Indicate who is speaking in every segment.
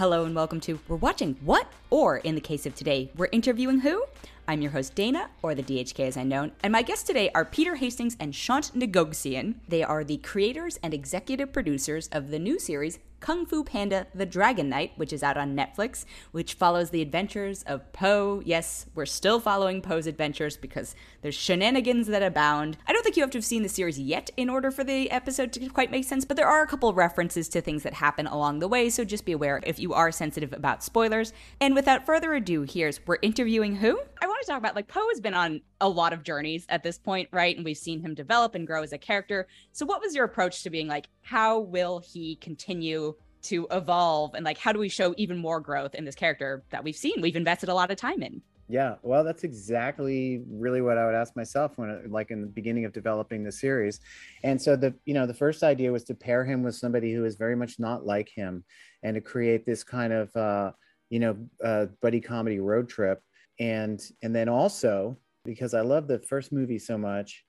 Speaker 1: Hello and welcome to We're Watching What? Or in the case of today, we're interviewing who? I'm your host, Dana, or the DHK as I'm known, and my guests today are Peter Hastings and Shaunt Nigoghossian. They are the creators and executive producers of the new series Kung Fu Panda The Dragon Knight, which is out on Netflix, which follows the adventures of Po. Yes, we're still following Po's adventures because there's shenanigans that abound. I don't think you have to have seen the series yet in order for the episode to quite make sense, but there are a couple references to things that happen along the way, so just be aware if you are sensitive about spoilers. And without further ado, here's we're interviewing who? I want to talk about like Po has been on a lot of journeys at this point, right? And we've seen him develop and grow as a character. So what was your approach to being like, how will he continue to evolve and like how do we show even more growth in this character that we've seen we've invested a lot of time in
Speaker 2: yeah well that's exactly really what i would ask myself when like in the beginning of developing the series and so the you know the first idea was to pair him with somebody who is very much not like him and to create this kind of uh you know uh buddy comedy road trip and and then also because i love the first movie so much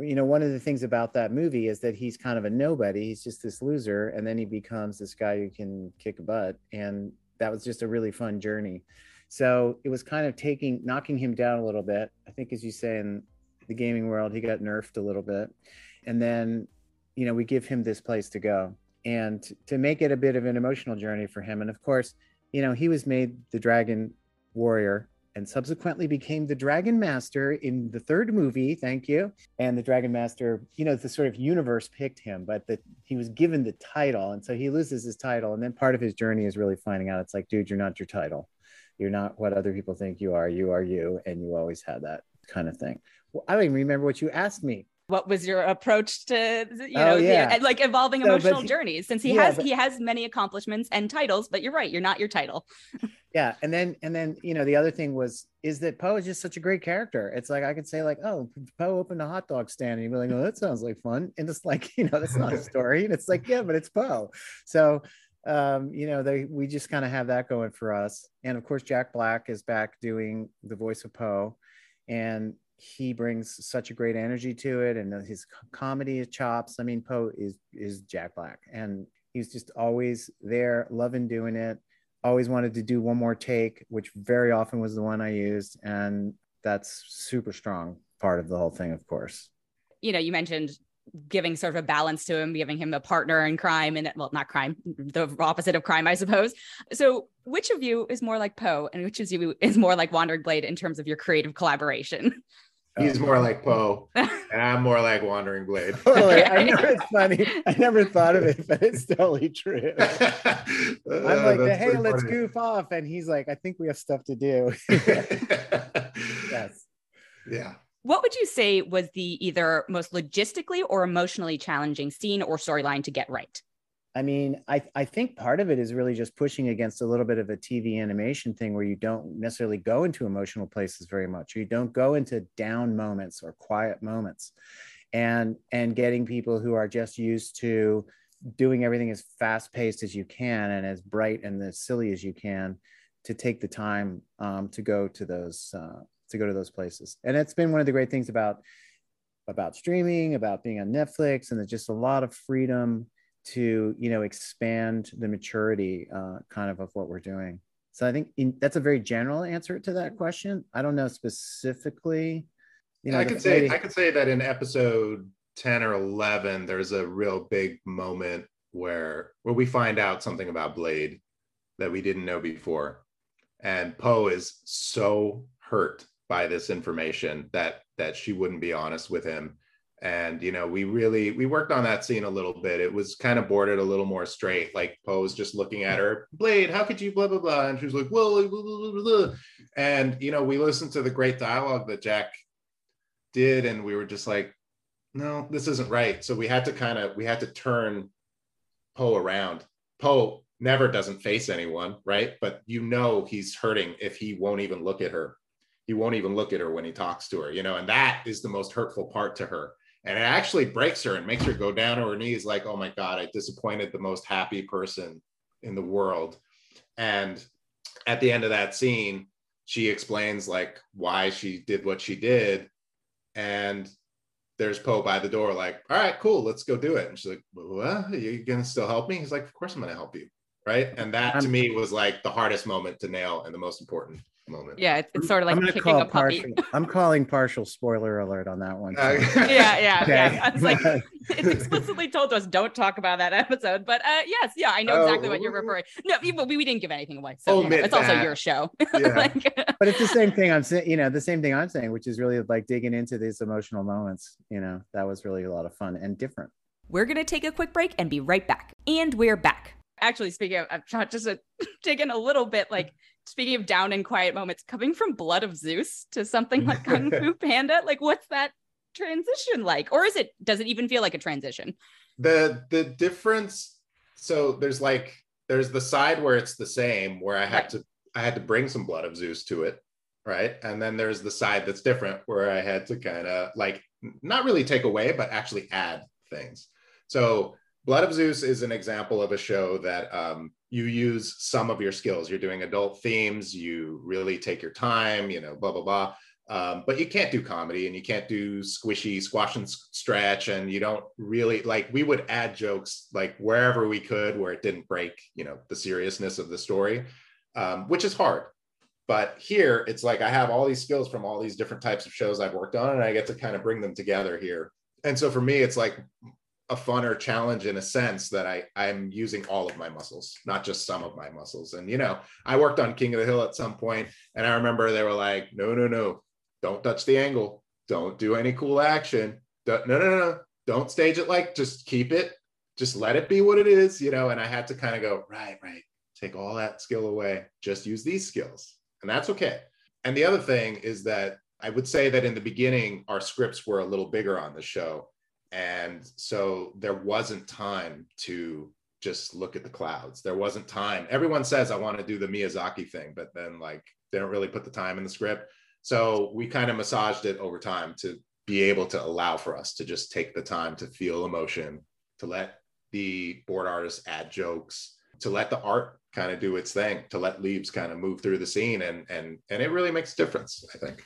Speaker 2: you know, one of the things about that movie is that he's kind of a nobody. He's just this loser, and then he becomes this guy who can kick a butt, and that was just a really fun journey. So it was kind of taking, knocking him down a little bit. I think, as you say, in the gaming world, he got nerfed a little bit, and then, you know, we give him this place to go, and to make it a bit of an emotional journey for him. And of course, you know, he was made the Dragon Warrior and subsequently became the Dragon Master in the third movie. Thank you. And the Dragon Master, you know, the sort of universe picked him, but that he was given the title. And so he loses his title. And then part of his journey is really finding out it's like, dude, you're not your title. You're not what other people think you are. You are you. And you always had that kind of thing. Well, I don't even remember what you asked me
Speaker 1: what was your approach to you know oh, yeah. the, like evolving so, emotional journeys since he yeah, has but, he has many accomplishments and titles but you're right you're not your title.
Speaker 2: Yeah and then and then you know the other thing was is that po is just such a great character. It's like i could say like oh po opened a hot dog stand and you'd be like oh that sounds like fun and it's like you know that's not a story and it's like yeah but it's po. So um you know they we just kind of have that going for us and of course jack black is back doing the voice of Po, and he brings such a great energy to it and uh, his comedy chops. I mean po is is jack black and he's just always there loving doing it. Always wanted to do one more take which very often was the one i used and that's super strong part of the whole thing of course.
Speaker 1: You know you mentioned giving sort of a balance to him giving him a partner in crime and well not crime the opposite of crime i suppose. So which of you is more like Po, and which of you is more like wandering blade in terms of your creative collaboration
Speaker 3: He's more like Po, and I'm more like Wandering Blade.
Speaker 2: Totally. I know it's funny. I never thought of it, but it's totally true. I'm like, uh, hey, let's funny. goof off. And he's like, I think we have stuff to do.
Speaker 3: yes. Yeah.
Speaker 1: What would you say was the either most logistically or emotionally challenging scene or storyline to get right?
Speaker 2: I mean, I, I think part of it is really just pushing against a little bit of a TV animation thing where you don't necessarily go into emotional places very much. You don't go into down moments or quiet moments and and getting people who are just used to doing everything as fast paced as you can and as bright and as silly as you can to take the time um, to go to those uh, to go to those places. And it's been one of the great things about about streaming, about being on Netflix, and there's just a lot of freedom to you know expand the maturity uh, kind of of what we're doing. So i think in, that's a very general answer to that question. I don't know specifically
Speaker 3: you know i could say i could say that in episode 10 or 11 there's a real big moment where where we find out something about blade that we didn't know before. And po is so hurt by this information that that she wouldn't be honest with him and you know we really we worked on that scene a little bit. It was kind of bordered a little more straight like po's just looking at her blade how could you blah blah blah and she was like well blah, blah, blah, and you know we listened to the great dialogue that jack did and we were just like no this isn't right. So we had to kind of we had to turn po around. Po never doesn't face anyone right? But you know he's hurting if he won't even look at her. He won't even look at her when he talks to her you know and that is the most hurtful part to her and it actually breaks her and makes her go down to her knees like oh my god i disappointed the most happy person in the world. And at the end of that scene she explains like why she did what she did. And there's po by the door like all right cool let's go do it. And she's like what? Are you gonna still help me? He's like of course i'm gonna help you. Right? And that to me was like the hardest moment to nail and the most important moment.
Speaker 1: Yeah, it's, it's sort of like I'm kicking a puppy.
Speaker 2: Partial, I'm calling partial spoiler alert on that one.
Speaker 1: Uh, yeah, yeah, okay. yeah. It's like it's explicitly told to us don't talk about that episode. But uh, yes, yeah, I know exactly what you're oh. referring. No, we, we didn't give anything away, so you know, it's that. also your show.
Speaker 2: Yeah. like, but it's the same thing I'm saying. You know, the same thing I'm saying, which is really like digging into these emotional moments. You know, that was really a lot of fun and different.
Speaker 1: We're gonna take a quick break and be right back. And we're back. Actually, speaking of, I'm just a, digging a little bit like speaking of down and quiet moments, coming from Blood of Zeus to something like Kung Fu Panda, like what's that transition like? Or is it does it even feel like a transition?
Speaker 3: The the difference so there's like there's the side where it's the same where I had right. to I had to bring some Blood of Zeus to it, right? And then there's the side that's different where I had to kind of like not really take away but actually add things. So Blood of Zeus is an example of a show that um, you use some of your skills. You're doing adult themes, you really take your time, you know, blah, blah, blah. Um, but you can't do comedy and you can't do squishy squash and stretch. And you don't really like, we would add jokes like wherever we could where it didn't break, you know, the seriousness of the story, um, which is hard. But here it's like I have all these skills from all these different types of shows I've worked on, and I get to kind of bring them together here. And so for me, it's like a funner challenge in a sense that I I'm using all of my muscles, not just some of my muscles. And you know, I worked on King of the Hill at some point, and I remember they were like, "No, no, no, don't touch the angle, don't do any cool action, no, no, no, no, don't stage it. Like, just keep it, just let it be what it is," you know. And I had to kind of go, right, right, take all that skill away, just use these skills, and that's okay. And the other thing is that I would say that in the beginning, our scripts were a little bigger on the show and so there wasn't time to just look at the clouds. There wasn't time. Everyone says I want to do the Miyazaki thing, but then like they don't really put the time in the script. So we kind of massaged it over time to be able to allow for us to just take the time to feel emotion, to let the board artists add jokes, to let the art kind of do its thing, to let leaves kind of move through the scene, and and and it really makes a difference. I think.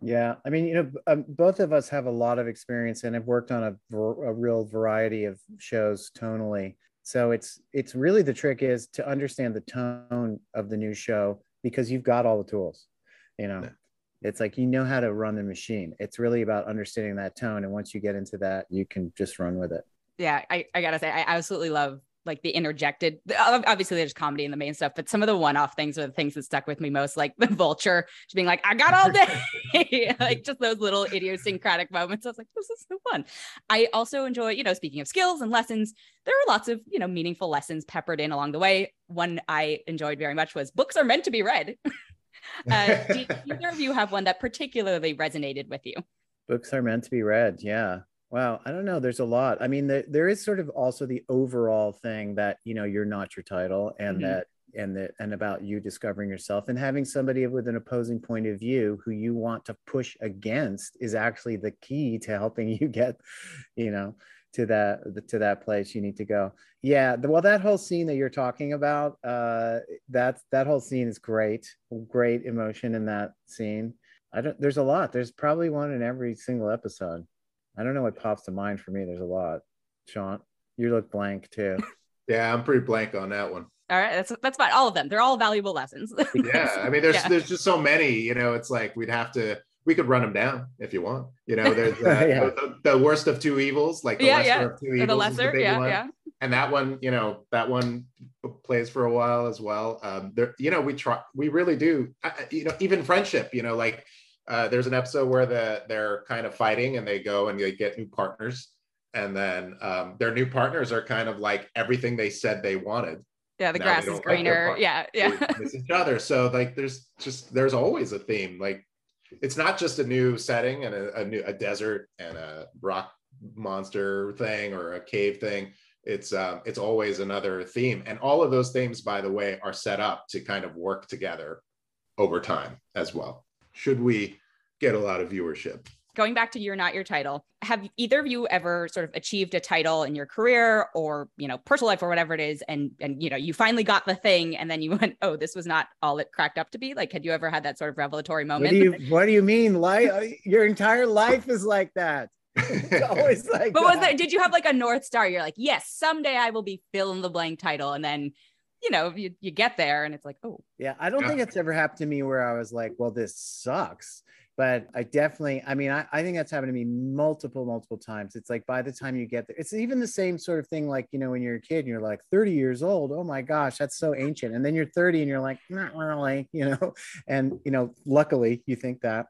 Speaker 2: Yeah, I mean, you know, um, both of us have a lot of experience and have worked on a, a real variety of shows tonally. So it's it's really the trick is to understand the tone of the new show because you've got all the tools. You know, yeah. it's like you know how to run the machine. It's really about understanding that tone, and once you get into that, you can just run with it.
Speaker 1: Yeah, I, I gotta say, I absolutely love like the interjected obviously there's comedy in the main stuff but some of the one-off things are the things that stuck with me most like the vulture just being like i got all day. Like just those little idiosyncratic moments. I was like this is so fun. I also enjoy you know speaking of skills and lessons there are lots of you know meaningful lessons peppered in along the way. One i enjoyed very much was books are meant to be read. Uh, do either of you have one that particularly resonated with you?
Speaker 2: Books are meant to be read yeah Wow, I don't know. There's a lot. I mean, the, there is sort of also the overall thing that you know you're not your title, and mm-hmm. that and that and about you discovering yourself and having somebody with an opposing point of view who you want to push against is actually the key to helping you get, you know, to that to that place you need to go. Yeah, well, that whole scene that you're talking about, uh, that's that whole scene is great. Great emotion in that scene. I don't. There's a lot. There's probably one in every single episode. I don't know what pops to mind for me. There's a lot. Sean, you look blank too.
Speaker 3: yeah, I'm pretty blank on that one.
Speaker 1: All right, that's that's fine. All of them. They're all valuable lessons.
Speaker 3: yeah, I mean, there's yeah. there's just so many. You know, it's like we'd have to. We could run them down if you want. You know, there's uh, yeah. the, the, worst of two evils, like the
Speaker 1: yeah,
Speaker 3: lesser
Speaker 1: yeah.
Speaker 3: of two evils.
Speaker 1: the lesser, the yeah,
Speaker 3: one.
Speaker 1: yeah.
Speaker 3: And that one, you know, that one plays for a while as well. Um, there, you know, we try, we really do. Uh, you know, even friendship. You know, like uh, there's an episode where the they're kind of fighting and they go and they get new partners. And then um, their new partners are kind of like everything they said they wanted.
Speaker 1: Yeah the now grass is greener. like yeah yeah.
Speaker 3: It's each other. So like there's just there's always a theme. Like it's not just a new setting and a, a new a desert and a rock monster thing or a cave thing. It's um, it's always another theme. And all of those themes by the way are set up to kind of work together over time as well should we get a lot of viewership.
Speaker 1: Going back to you're not your title, have either of you ever sort of achieved a title in your career or you know personal life or whatever it is, and and you know you finally got the thing, and then you went, oh, this was not all it cracked up to be. Like, had you ever had that sort of revelatory moment?
Speaker 2: What do you What do you mean? Life, uh, your entire life is like that. It's always like.
Speaker 1: but that. was there? Did you have like a north star? You're like, yes, someday I will be fill in the blank title, and then you know, you, you get there and it's like, oh.
Speaker 2: Yeah, I don't yeah. think it's ever happened to me where I was like, well, this sucks. But I definitely, I mean, I, I think that's happened to me multiple, multiple times. It's like by the time you get there, it's even the same sort of thing like, you know, when you're a kid and you're like 30 years old, oh my gosh, that's so ancient. And then you're 30 and you're like, not really, you know, and, you know, luckily you think that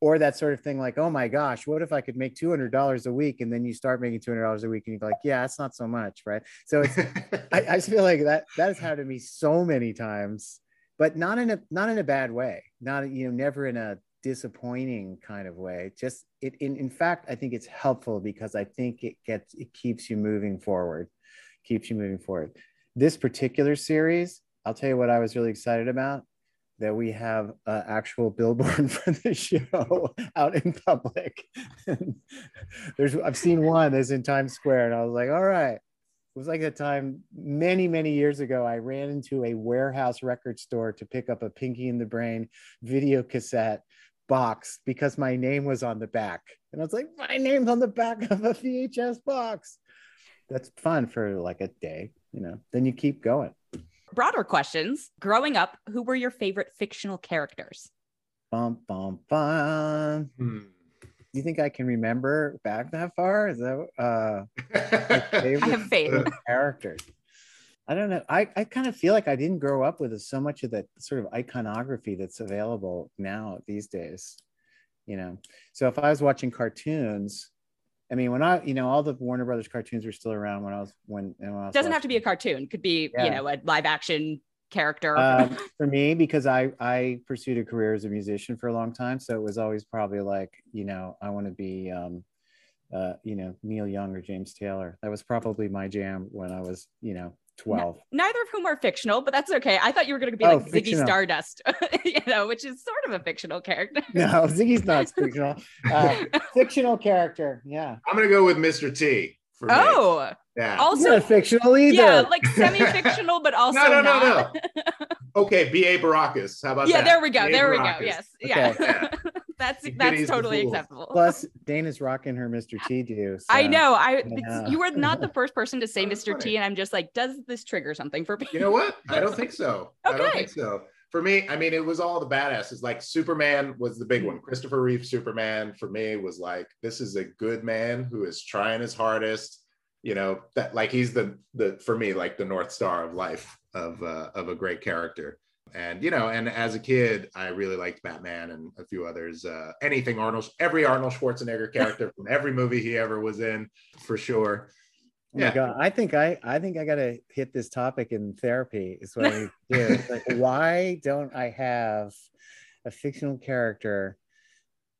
Speaker 2: or that sort of thing like oh my gosh what if i could make $200 a week and then you start making $200 a week and you're like yeah that's not so much right? So it's I, I feel like that that has happened to me so many times but not in a not in a bad way not you know never in a disappointing kind of way just it in, in fact i think it's helpful because i think it gets it keeps you moving forward keeps you moving forward. This particular series i'll tell you what i was really excited about that we have an actual billboard for the show out in public. There's I've seen one that's in Times Square, and I was like, all right. It was like a time many, many years ago. I ran into a Wherehouse record store to pick up a Pinky and the Brain video cassette box because my name was on the back. And I was like, my name's on the back of a VHS box. That's fun for like a day, you know. Then you keep going
Speaker 1: broader questions. Growing up, who were your favorite fictional characters?
Speaker 2: Bum, bum, bum. Hmm. Do you think I can remember back that far? Is that uh
Speaker 1: I have faith.
Speaker 2: characters. I don't know. I, I kind of feel like I didn't grow up with so much of that sort of iconography that's available now these days. You know, so if I was watching cartoons, I mean, when I, you know, all the Warner Brothers cartoons were still around when I was when. when I was
Speaker 1: Doesn't have to be a cartoon. Could be, yeah. you know, a live action character. Um,
Speaker 2: for me, because I I pursued a career as a musician for a long time, so it was always probably like, you know, I want to be, um, uh, you know, Neil Young or James Taylor. That was probably my jam when I was, you know, 12.
Speaker 1: neither of whom are fictional, but that's okay. I thought you were going to be oh, like fictional. Ziggy Stardust, you know, which is sort of a fictional character.
Speaker 2: no, Ziggy's not fictional. Uh, fictional character. Yeah.
Speaker 3: I'm going to go with Mr. T.
Speaker 1: For oh,
Speaker 3: me. yeah.
Speaker 2: Also not fictional either.
Speaker 1: Yeah, like semi-fictional, but also no, no, no, not.
Speaker 3: no. Okay, B.A. Baracus. How about
Speaker 1: yeah,
Speaker 3: that?
Speaker 1: there we go. B. there we go. Yes. Okay. Yeah. yeah. that's that's totally acceptable.
Speaker 2: Plus, Dana's rocking her Mr. T do.
Speaker 1: So, I know. I yeah. you were not the first person to say Mr. T, and I'm just like, does this trigger something for people?
Speaker 3: You know what? I don't think so. okay. I don't think so. For me, I mean, it was all the badasses. Like Superman was the big one. Mm. Christopher Reeve Superman for me was like, this is a good man who is trying his hardest. You know that like he's the the for me like the north star of life of uh, of a great character and you know and as a kid i really liked batman and a few others uh, anything arnold every arnold schwarzenegger character from every movie he ever was in for sure
Speaker 2: Oh yeah. my god! I think I I think I gotta hit this topic in therapy. Is what I do. like, why don't I have a fictional character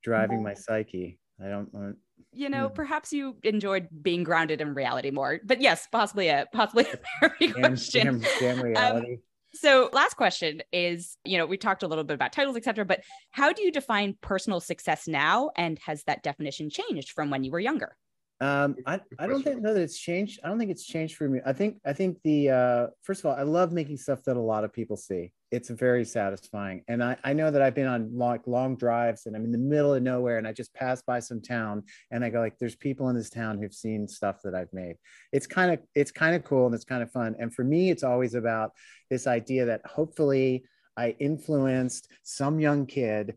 Speaker 2: driving my psyche? I don't want.
Speaker 1: You know, perhaps you enjoyed being grounded in reality more. But yes, possibly a possibly a therapy damn, question. Damn, damn um, reality. Um, so, last question is you know, we talked a little bit about titles, etc., but how do you define personal success now? And has that definition changed from when you were younger?
Speaker 2: Um, I, I don't think know that it's changed. I don't think it's changed for me. I think I think the uh, first of all, I love making stuff that a lot of people see. It's very satisfying, and I, I know that I've been on long long drives and I'm in the middle of nowhere, and I just pass by some town, and I go like, "There's people in this town who've seen stuff that I've made." It's kind of it's kind of cool and it's kind of fun. And for me, it's always about this idea that hopefully I influenced some young kid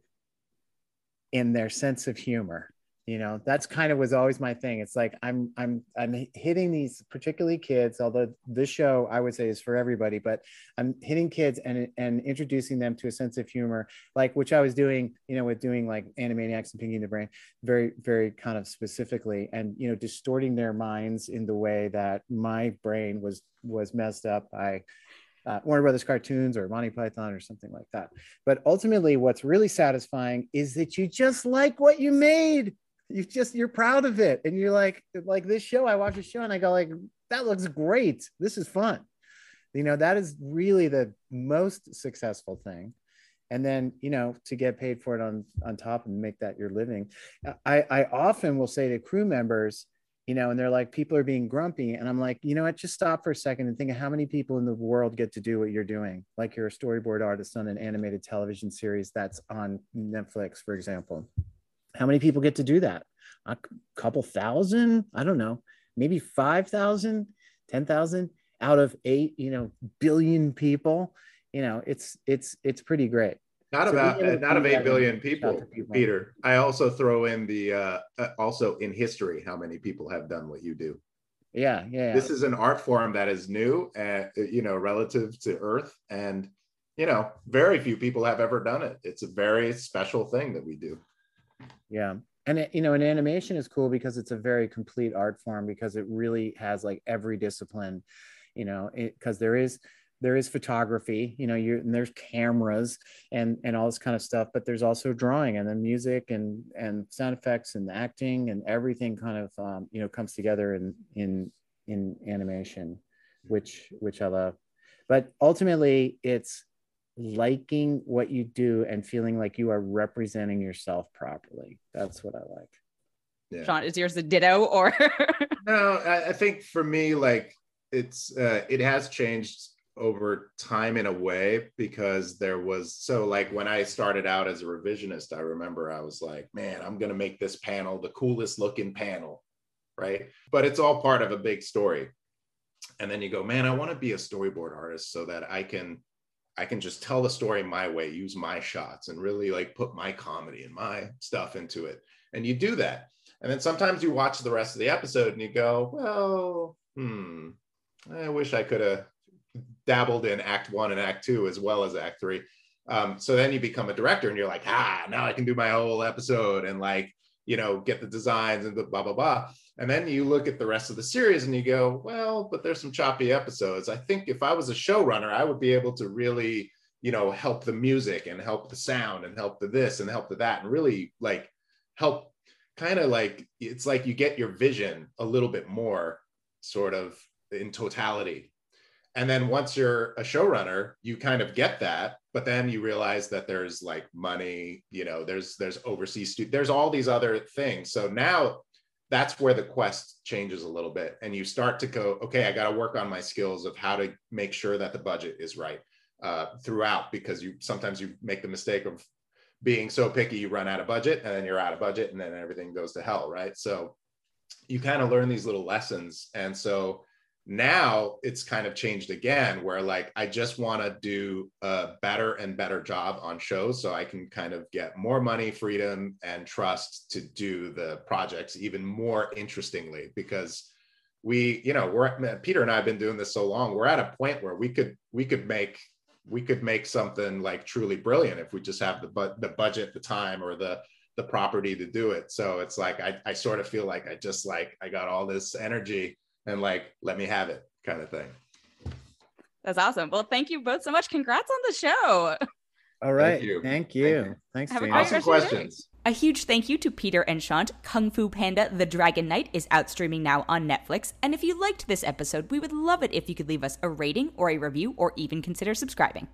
Speaker 2: in their sense of humor you know that's kind of was always my thing it's like i'm i'm i'm hitting these particularly kids although this show i would say is for everybody but i'm hitting kids and and introducing them to a sense of humor like which i was doing you know with doing like animaniacs and pinky and the brain very very kind of specifically and you know distorting their minds in the way that my brain was was messed up by uh, Warner Brothers cartoons or Monty Python or something like that. But ultimately, what's really satisfying is that you just like what you made you just you're proud of it. And you're like like this show i watch a show and i go like that looks great. This is fun. You know that is really the most successful thing. And then you know to get paid for it on on top and make that your living. I i often will say to crew members you know and they're like people are being grumpy. And i'm like you know what? Just stop for a second and think of how many people in the world get to do what you're doing. Like you're a storyboard artist on an animated television series that's on netflix for example how many people get to do that? A couple thousand? I don't know, maybe 5,000, 10,000. out of eight, you know, billion people, you know, it's it's it's pretty great.
Speaker 3: Not so about uh, not of eight billion people, people, Peter. I also throw in the uh, uh, also in history how many people have done what you do.
Speaker 2: Yeah, yeah.
Speaker 3: This is an art form that is new, uh, you know, relative to Earth, and you know, very few people have ever done it. It's a very special thing that we do.
Speaker 2: Yeah, and it, you know, an animation is cool because it's a very complete art form because it really has like every discipline, you know, because there is there is photography you know you and there's cameras and and all this kind of stuff but there's also drawing and then music and and sound effects and acting and everything kind of um, you know comes together in in in animation which which i love. But ultimately it's liking what you do and feeling like you are representing yourself properly that's what i like
Speaker 1: yeah. Sean, is yours a ditto or
Speaker 3: no I, I think for me like it's uh, it has changed over time in a way because there was so like when I started out as a revisionist, I remember I was like, man, I'm going to make this panel the coolest looking panel, right? But it's all part of a big story. And then you go, man, I want to be a storyboard artist so that I can I can just tell the story my way, use my shots and really like put my comedy and my stuff into it. And you do that. And then sometimes you watch the rest of the episode and you go, well, hmm, I wish I could have dabbled in act one and act two as well as act three um, so then you become a director and you're like ah now i can do my whole episode and like you know get the designs and the blah blah blah. And then you look at the rest of the series and you go well but there's some choppy episodes. I think if i was a showrunner i would be able to really you know help the music and help the sound and help the this and help the that and really like help kind of like it's like you get your vision a little bit more sort of in totality and then once you're a showrunner you kind of get that but then you realize that there's like money you know there's there's overseas stu- there's all these other things. So now that's where the quest changes a little bit and you start to go okay i got to work on my skills of how to make sure that the budget is right uh, throughout because you sometimes you make the mistake of being so picky you run out of budget and then you're out of budget and then everything goes to hell right? So you kind of learn these little lessons. And so now it's kind of changed again where like i just want to do a better and better job on shows so i can kind of get more money freedom and trust to do the projects even more interestingly because we you know we're peter and i have been doing this so long we're at a point where we could we could make we could make something like truly brilliant if we just have the but the budget the time or the the property to do it. So it's like I, I sort of feel like i just like i got all this energy and like let me have it kind of thing
Speaker 1: that's awesome well thank you both so much congrats on the show
Speaker 2: all right thank you, thank you. Thank you. thanks
Speaker 3: have awesome questions
Speaker 1: a huge thank you to Peter and Shaunt. Kung Fu Panda The Dragon Knight is out streaming now on Netflix. And if you liked this episode, we would love it if you could leave us a rating or a review or even consider subscribing.